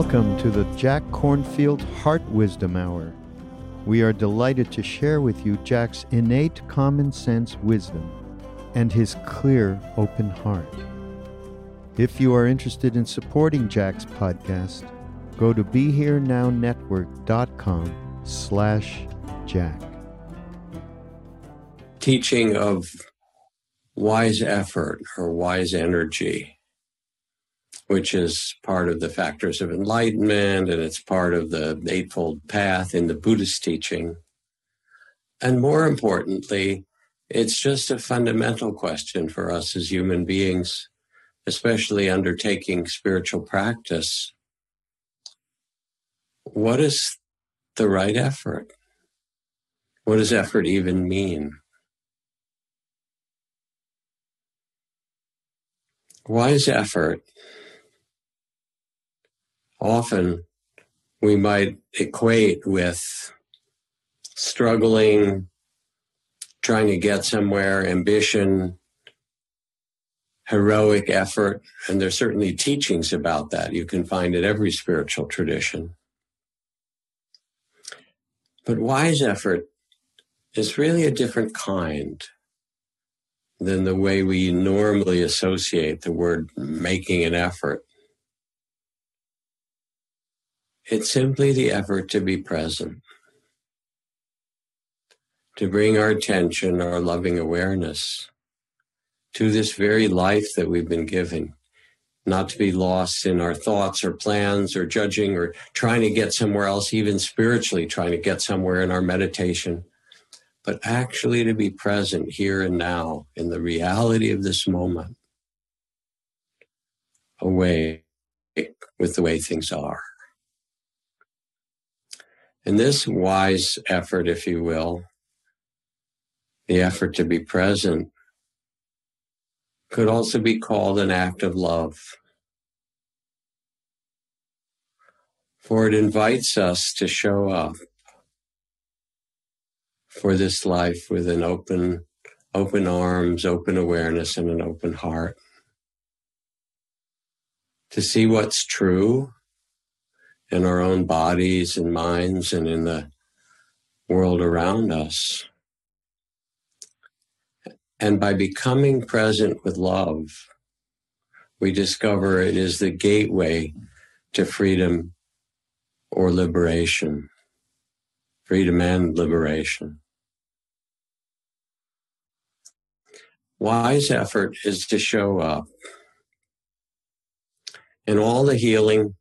Welcome to the Jack Kornfield Heart Wisdom Hour. We are delighted to share with you Jack's innate common sense wisdom and his clear, open heart. If you are interested in supporting Jack's podcast, go to BeHereNowNetwork.com slash Jack. Teaching of wise effort or wise energy which is part of the factors of enlightenment and it's part of the Eightfold Path in the Buddhist teaching. And more importantly, it's just a fundamental question for us as human beings, especially undertaking spiritual practice. What is the right effort? What does effort even mean? Why is effort often we might equate with struggling, trying to get somewhere, ambition, heroic effort. And there's certainly teachings about that you can find in every spiritual tradition. But wise effort is really a different kind than the way we normally associate the word making an effort. It's simply the effort to be present, to bring our attention, our loving awareness to this very life that we've been given, not to be lost in our thoughts or plans or judging or trying to get somewhere else, even spiritually trying to get somewhere in our meditation, but actually to be present here and now in the reality of this moment, away with the way things are. And this wise effort, if you will, the effort to be present, could also be called an act of love. For it invites us to show up for this life with an open, open arms, open awareness, and an open heart. To see what's true in our own bodies and minds and in the world around us. And by becoming present with love, we discover it is the gateway to freedom or liberation, freedom and liberation. Wise effort is to show up in all the healing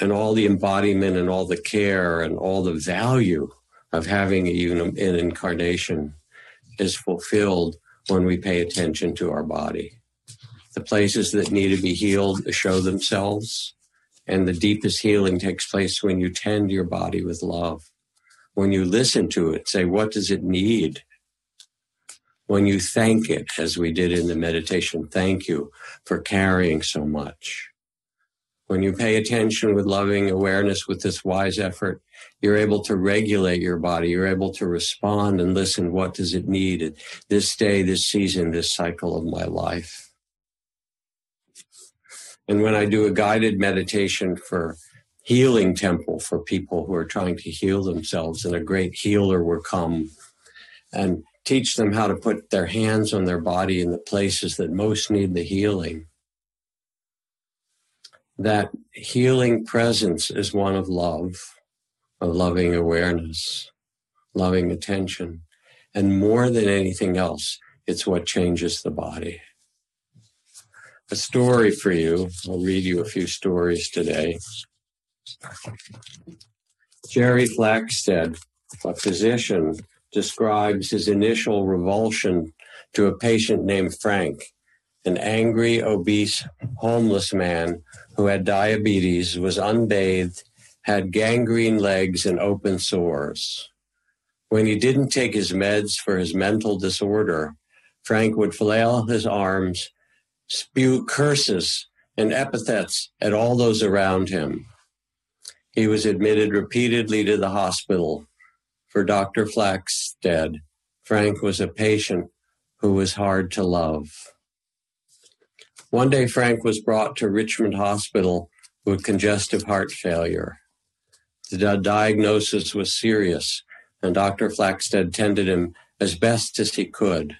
and all the embodiment and all the care and all the value of having a, an incarnation is fulfilled when we pay attention to our body. The places that need to be healed show themselves, and the deepest healing takes place when you tend your body with love. When you listen to it, say, What does it need? When you thank it, as we did in the meditation, thank you for carrying so much when you pay attention with loving awareness with this wise effort, you're able to regulate your body. You're able to respond and listen. What does it need at this day, this season, this cycle of my life? And when I do a guided meditation for healing temple for people who are trying to heal themselves, and a great healer will come and teach them how to put their hands on their body in the places that most need the healing that healing presence is one of love, of loving awareness, loving attention. And more than anything else, it's what changes the body. A story for you. I'll read you a few stories today. Jerry Flaxted, a physician, describes his initial revulsion to a patient named Frank, an angry, obese, homeless man who had diabetes, was unbathed, had gangrene legs, and open sores. When he didn't take his meds for his mental disorder, Frank would flail his arms, spew curses and epithets at all those around him. He was admitted repeatedly to the hospital. For Dr. Flaxstead, Frank was a patient who was hard to love. One day, Frank was brought to Richmond Hospital with congestive heart failure. The diagnosis was serious, and Dr. Flaxted tended him as best as he could.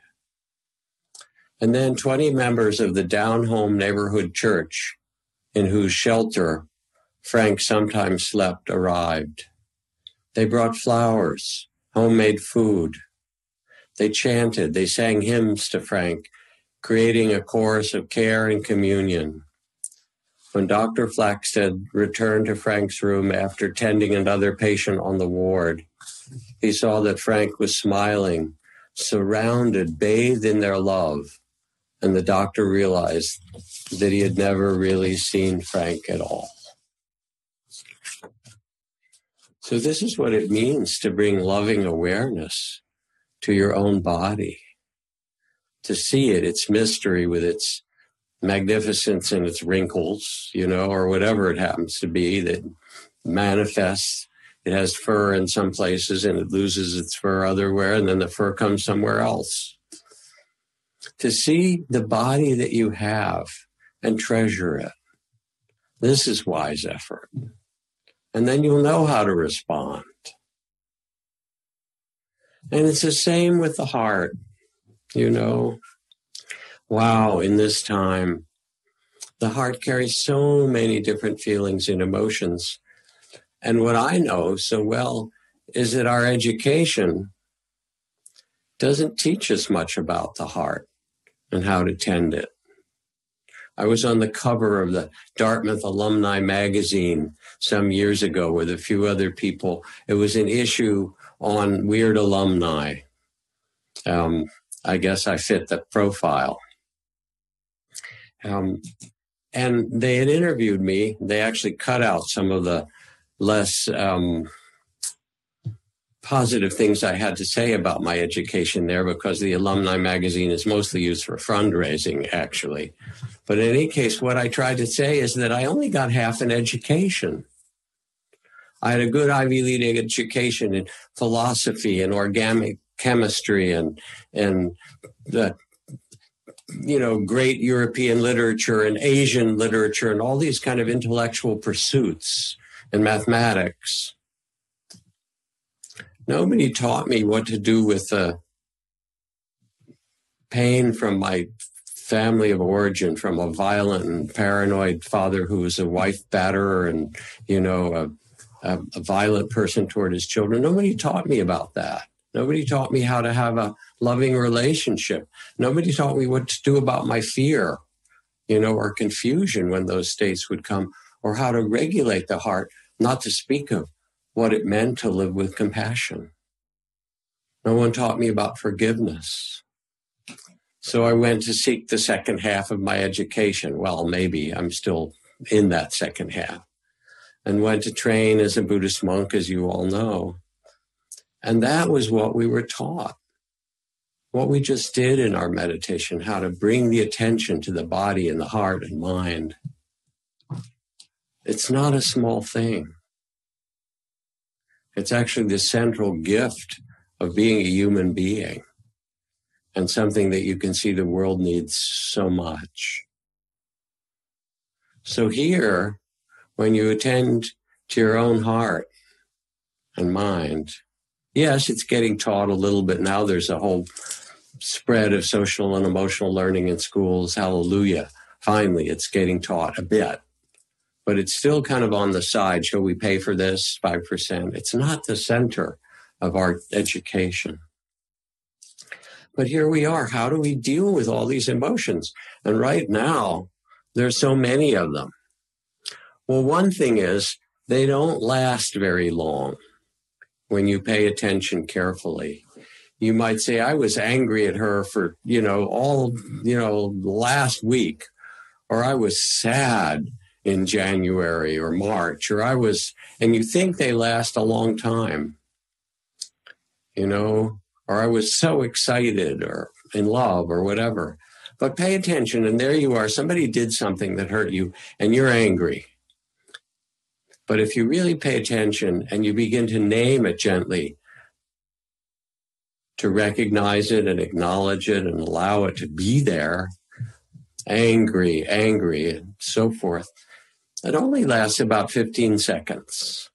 And then 20 members of the Down Home Neighborhood Church, in whose shelter Frank sometimes slept, arrived. They brought flowers, homemade food. They chanted, they sang hymns to Frank, creating a chorus of care and communion. When Dr. Flaxted returned to Frank's room after tending another patient on the ward, he saw that Frank was smiling, surrounded, bathed in their love. And the doctor realized that he had never really seen Frank at all. So, this is what it means to bring loving awareness to your own body, to see it, its mystery with its magnificence and its wrinkles, you know, or whatever it happens to be that manifests. It has fur in some places and it loses its fur otherwhere, and then the fur comes somewhere else. To see the body that you have and treasure it. This is wise effort and then you'll know how to respond. And it's the same with the heart, you know. Wow, in this time, the heart carries so many different feelings and emotions. And what I know so well is that our education doesn't teach us much about the heart and how to tend it. I was on the cover of the Dartmouth Alumni magazine some years ago with a few other people. It was an issue on weird alumni. Um, I guess I fit the profile. Um, and they had interviewed me. They actually cut out some of the less um, positive things I had to say about my education there because the alumni magazine is mostly used for fundraising, actually. But in any case, what I tried to say is that I only got half an education. I had a good Ivy League education in philosophy and organic chemistry and and the you know great European literature and Asian literature and all these kind of intellectual pursuits and mathematics. Nobody taught me what to do with the pain from my family of origin from a violent and paranoid father who was a wife batterer and, you know, a, a, a violent person toward his children. Nobody taught me about that. Nobody taught me how to have a loving relationship. Nobody taught me what to do about my fear, you know, or confusion when those states would come, or how to regulate the heart, not to speak of what it meant to live with compassion. No one taught me about forgiveness. So I went to seek the second half of my education. Well, maybe I'm still in that second half. And went to train as a Buddhist monk, as you all know. And that was what we were taught. What we just did in our meditation, how to bring the attention to the body and the heart and mind. It's not a small thing. It's actually the central gift of being a human being and something that you can see the world needs so much. So here, when you attend to your own heart and mind, yes, it's getting taught a little bit now. There's a whole spread of social and emotional learning in schools. Hallelujah. Finally, it's getting taught a bit. but it's still kind of on the side. Shall we pay for this 5%? It's not the center of our education. But here we are. How do we deal with all these emotions? And right now, there's so many of them. Well, one thing is they don't last very long when you pay attention carefully. You might say, I was angry at her for, you know, all, you know, last week, or I was sad in January or March, or I was, and you think they last a long time, you know, or I was so excited or in love or whatever. But pay attention, and there you are. Somebody did something that hurt you, and you're angry. But if you really pay attention and you begin to name it gently, to recognize it and acknowledge it and allow it to be there, angry, angry, and so forth, it only lasts about 15 seconds.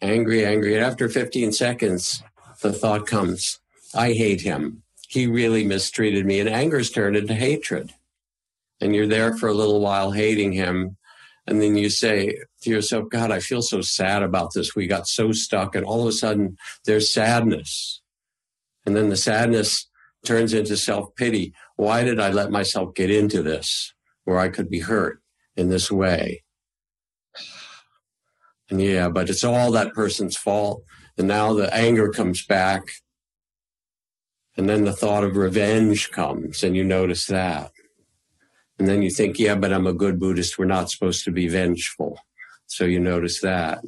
Angry, angry. And after 15 seconds, the thought comes, I hate him. He really mistreated me. And anger's turned into hatred. And you're there for a little while hating him. And then you say to yourself, God, I feel so sad about this. We got so stuck. And all of a sudden, there's sadness. And then the sadness turns into self pity. Why did I let myself get into this where I could be hurt in this way? And yeah, but it's all that person's fault. And now the anger comes back. And then the thought of revenge comes, and you notice that. And then you think, yeah, but I'm a good Buddhist. We're not supposed to be vengeful. So you notice that.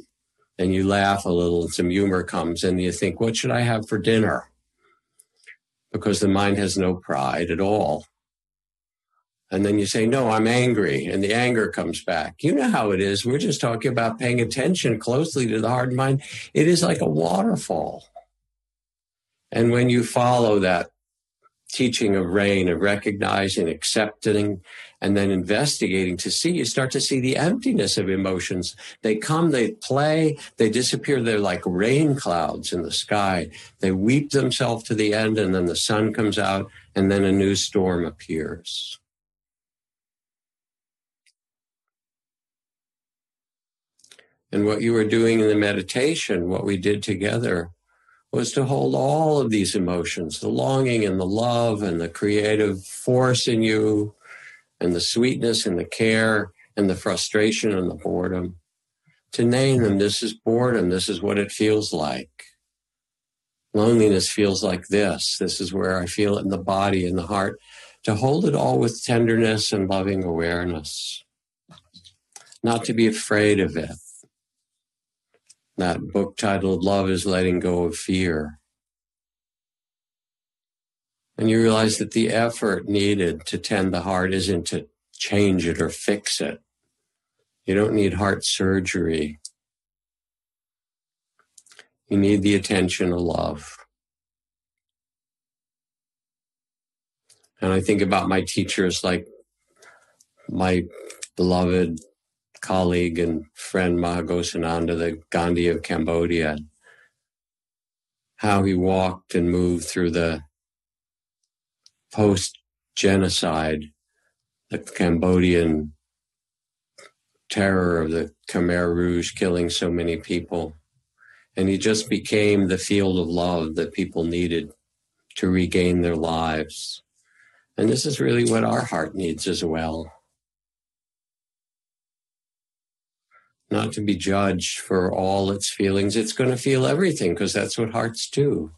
And you laugh a little, and some humor comes, and you think, what should I have for dinner? Because the mind has no pride at all. And then you say, no, I'm angry. And the anger comes back. You know how it is. We're just talking about paying attention closely to the heart mind. It is like a waterfall. And when you follow that teaching of rain, of recognizing, accepting, and then investigating to see, you start to see the emptiness of emotions. They come, they play, they disappear. They're like rain clouds in the sky. They weep themselves to the end, and then the sun comes out, and then a new storm appears. And what you were doing in the meditation, what we did together, was to hold all of these emotions the longing and the love and the creative force in you, and the sweetness and the care and the frustration and the boredom. To name them, this is boredom, this is what it feels like. Loneliness feels like this. This is where I feel it in the body and the heart. To hold it all with tenderness and loving awareness. Not to be afraid of it that book titled Love is Letting Go of Fear. And you realize that the effort needed to tend the heart isn't to change it or fix it. You don't need heart surgery. You need the attention of love. And I think about my teachers like my beloved colleague and friend Maha Ghosananda, the Gandhi of Cambodia, how he walked and moved through the post genocide, the Cambodian terror of the Khmer Rouge killing so many people. And he just became the field of love that people needed to regain their lives. And this is really what our heart needs as well. not to be judged for all its feelings. It's going to feel everything because that's what hearts do.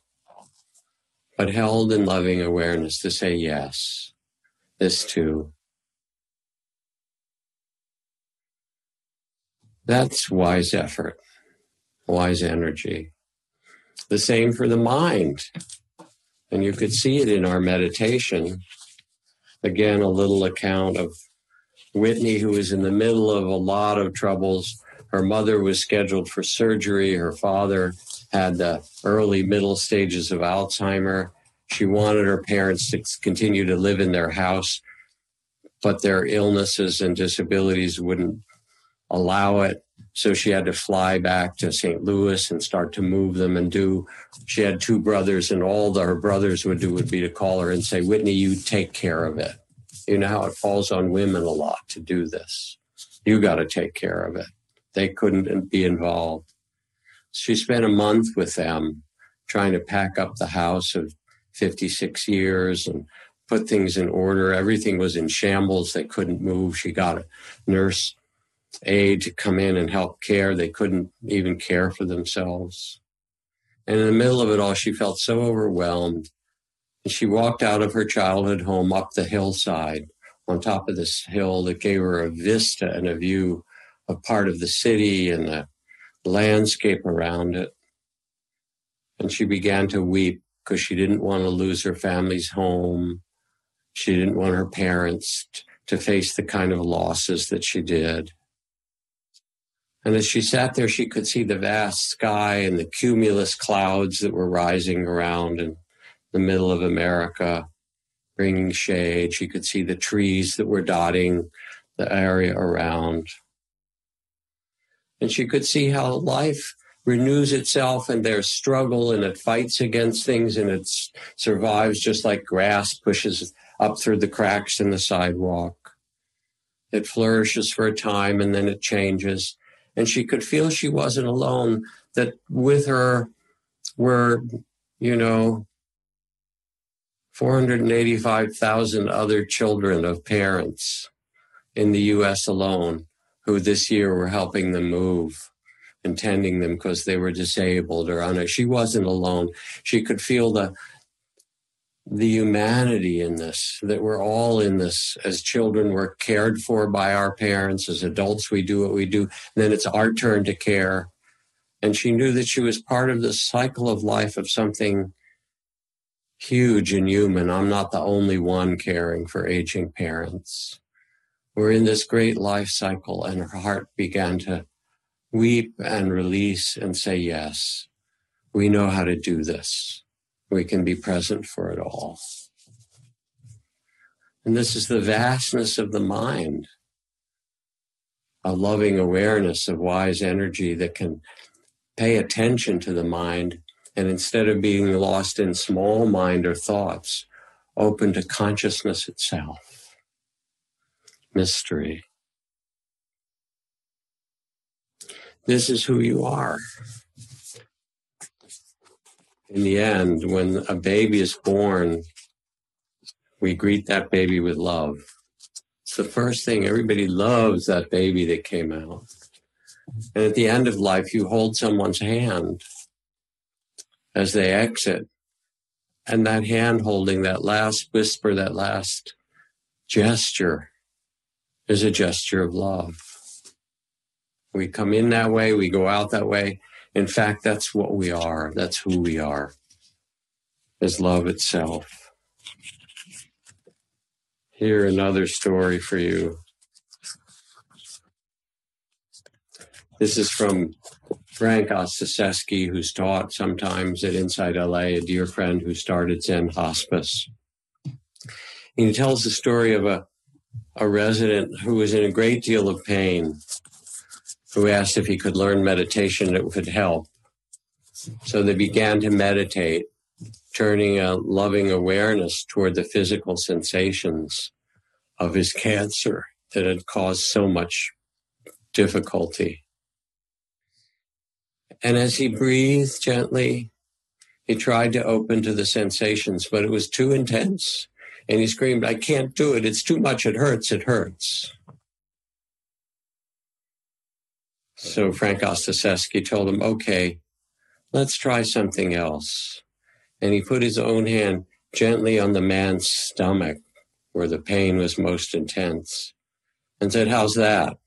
But held in loving awareness to say, yes, this too. That's wise effort, wise energy. The same for the mind. And you could see it in our meditation. Again, a little account of Whitney, who was in the middle of a lot of troubles her mother was scheduled for surgery. Her father had the early middle stages of Alzheimer. She wanted her parents to continue to live in their house, but their illnesses and disabilities wouldn't allow it. So she had to fly back to St. Louis and start to move them and do. She had two brothers, and all that her brothers would do would be to call her and say, Whitney, you take care of it. You know how it falls on women a lot to do this You got to take care of it. They couldn't be involved. She spent a month with them trying to pack up the house of 56 years and put things in order. Everything was in shambles. They couldn't move. She got a nurse aide to come in and help care. They couldn't even care for themselves. And in the middle of it all, she felt so overwhelmed. And she walked out of her childhood home up the hillside on top of this hill that gave her a vista and a view of part of the city and the landscape around it. And she began to weep because she didn't want to lose her family's home. She didn't want her parents to face the kind of losses that she did. And as she sat there, she could see the vast sky and the cumulus clouds that were rising around in the middle of America, bringing shade. She could see the trees that were dotting the area around. And she could see how life renews itself and there's struggle and it fights against things and it survives just like grass pushes up through the cracks in the sidewalk. It flourishes for a time and then it changes and she could feel she wasn't alone, that with her were, you know, 485,000 other children of parents in the US alone who this year were helping them move and tending them because they were disabled or on She wasn't alone. She could feel the the humanity in this, that we're all in this. As children, we're cared for by our parents. As adults, we do what we do. And then it's our turn to care. And she knew that she was part of the cycle of life of something huge and human. I'm not the only one caring for aging parents. We're in this great life cycle, and her heart began to weep and release and say, Yes, we know how to do this we can be present for it all. And this is the vastness of the mind, a loving awareness of wise energy that can pay attention to the mind and instead of being lost in small mind or thoughts, open to consciousness itself. Mystery. This is who you are in the end, when a baby is born, we greet that baby with love. It's the first thing. Everybody loves that baby that came out. And at the end of life, you hold someone's hand as they exit. And that hand holding, that last whisper, that last gesture is a gesture of love. We come in that way, we go out that way, in fact, that's what we are. That's who we are, as love itself. Here, another story for you. This is from Frank Ostaseski, who's taught sometimes at InsightLA, a dear friend who started Zen Hospice. And he tells the story of a, a resident who was in a great deal of pain who asked if he could learn meditation that would help. So they began to meditate, turning a loving awareness toward the physical sensations of his cancer that had caused so much difficulty. And as he breathed gently, he tried to open to the sensations, but it was too intense. And he screamed, I can't do it. It's too much. It hurts. It hurts. So Frank Ostaseski told him, okay, let's try something else. And he put his own hand gently on the man's stomach where the pain was most intense and said, how's that?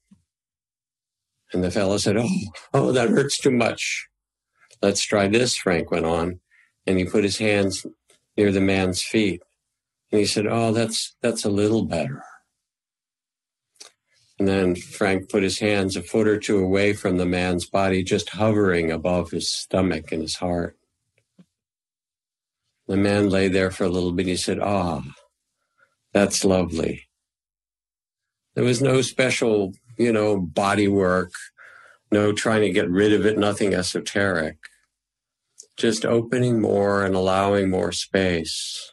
And the fellow said, oh, oh, that hurts too much. Let's try this, Frank went on. And he put his hands near the man's feet. And he said, oh, that's, that's a little better. And then Frank put his hands a foot or two away from the man's body, just hovering above his stomach and his heart. The man lay there for a little bit. He said, Ah, that's lovely. There was no special, you know, body work, no trying to get rid of it, nothing esoteric. Just opening more and allowing more space.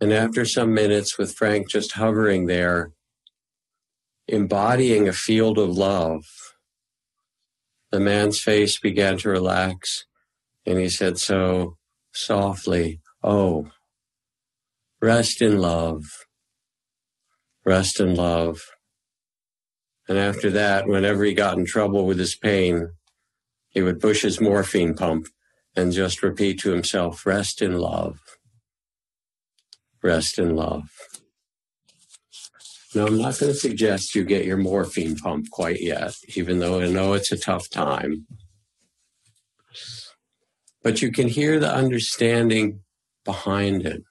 And after some minutes with Frank just hovering there, embodying a field of love, the man's face began to relax and he said so softly, Oh, rest in love, rest in love. And after that, whenever he got in trouble with his pain, he would push his morphine pump and just repeat to himself, rest in love, rest in love. Now, I'm not going to suggest you get your morphine pump quite yet, even though I know it's a tough time. But you can hear the understanding behind it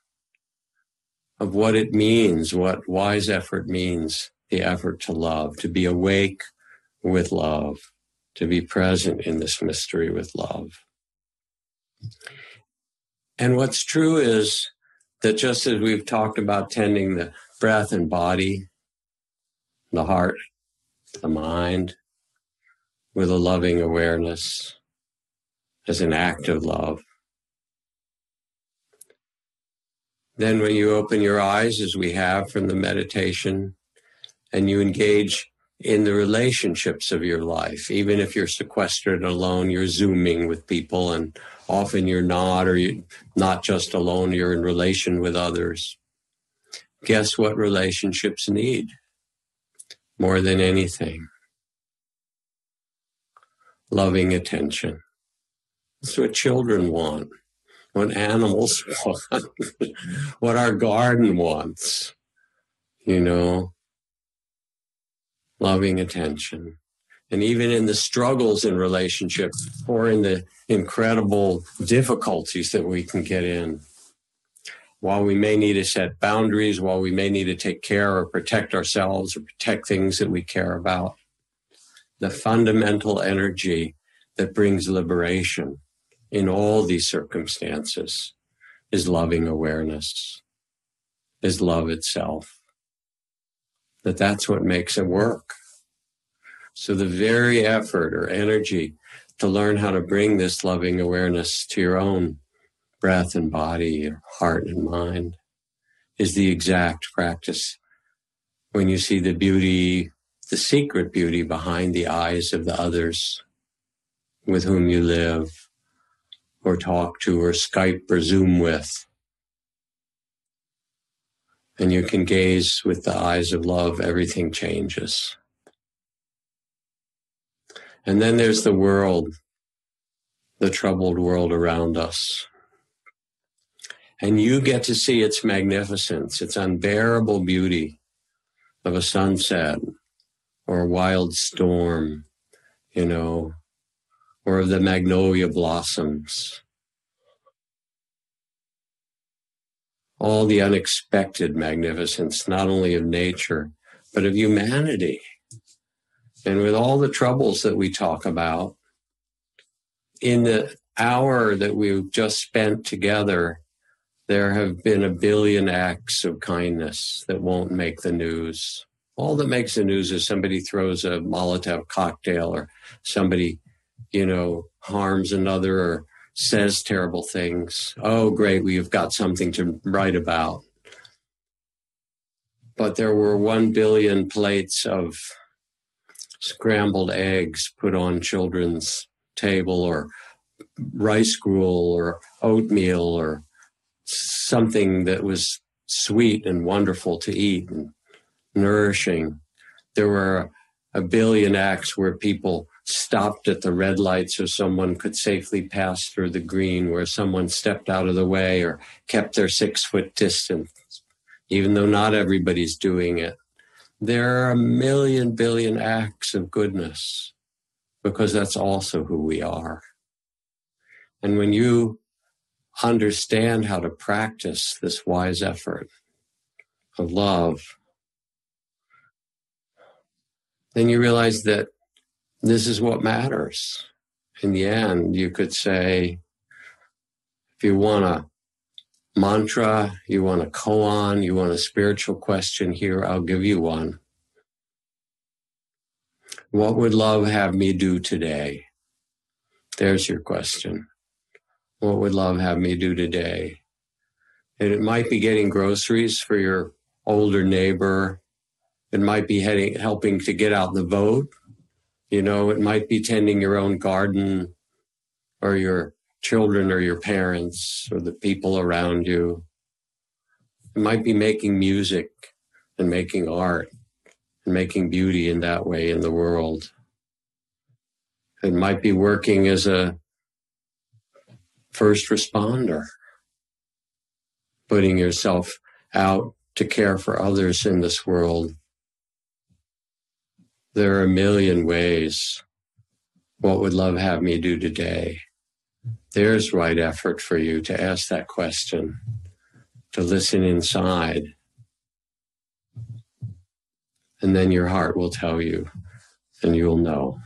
of what it means, what wise effort means, the effort to love, to be awake with love, to be present in this mystery with love. And what's true is that just as we've talked about tending the breath and body, the heart, the mind, with a loving awareness as an act of love. Then, when you open your eyes, as we have from the meditation, and you engage in the relationships of your life, even if you're sequestered alone, you're zooming with people, and often you're not, or you're not just alone, you're in relation with others. Guess what relationships need more than anything? Loving attention. That's what children want, what animals want, what our garden wants, you know, loving attention. And even in the struggles in relationships or in the incredible difficulties that we can get in, while we may need to set boundaries, while we may need to take care or protect ourselves or protect things that we care about, the fundamental energy that brings liberation in all these circumstances is loving awareness, is love itself. That that's what makes it work. So the very effort or energy to learn how to bring this loving awareness to your own breath and body, your heart and mind is the exact practice. When you see the beauty, the secret beauty behind the eyes of the others with whom you live, or talk to or Skype or Zoom with. And you can gaze with the eyes of love, everything changes. And then there's the world, the troubled world around us. And you get to see its magnificence, its unbearable beauty of a sunset or a wild storm, you know, or of the magnolia blossoms. All the unexpected magnificence, not only of nature, but of humanity. And with all the troubles that we talk about, in the hour that we've just spent together, there have been a billion acts of kindness that won't make the news. All that makes the news is somebody throws a Molotov cocktail or somebody you know, harms another or says terrible things. Oh, great, we've got something to write about. But there were one billion plates of scrambled eggs put on children's table or rice gruel or oatmeal or something that was sweet and wonderful to eat and nourishing. There were a billion acts where people stopped at the red light so someone could safely pass through the green, where someone stepped out of the way or kept their six foot distance, even though not everybody's doing it. There are a million billion acts of goodness because that's also who we are. And when you understand how to practice this wise effort of love, then you realize that this is what matters. In the end, you could say, if you want a mantra, you want a koan, you want a spiritual question here, I'll give you one. What would love have me do today? There's your question. What would love have me do today? And it might be getting groceries for your older neighbor It might be heading, helping to get out the vote. You know, it might be tending your own garden or your children or your parents or the people around you. It might be making music and making art and making beauty in that way in the world. It might be working as a first responder, putting yourself out to care for others in this world. There are a million ways. What would love have me do today? There's right effort for you to ask that question, to listen inside. And then your heart will tell you, and you'll know.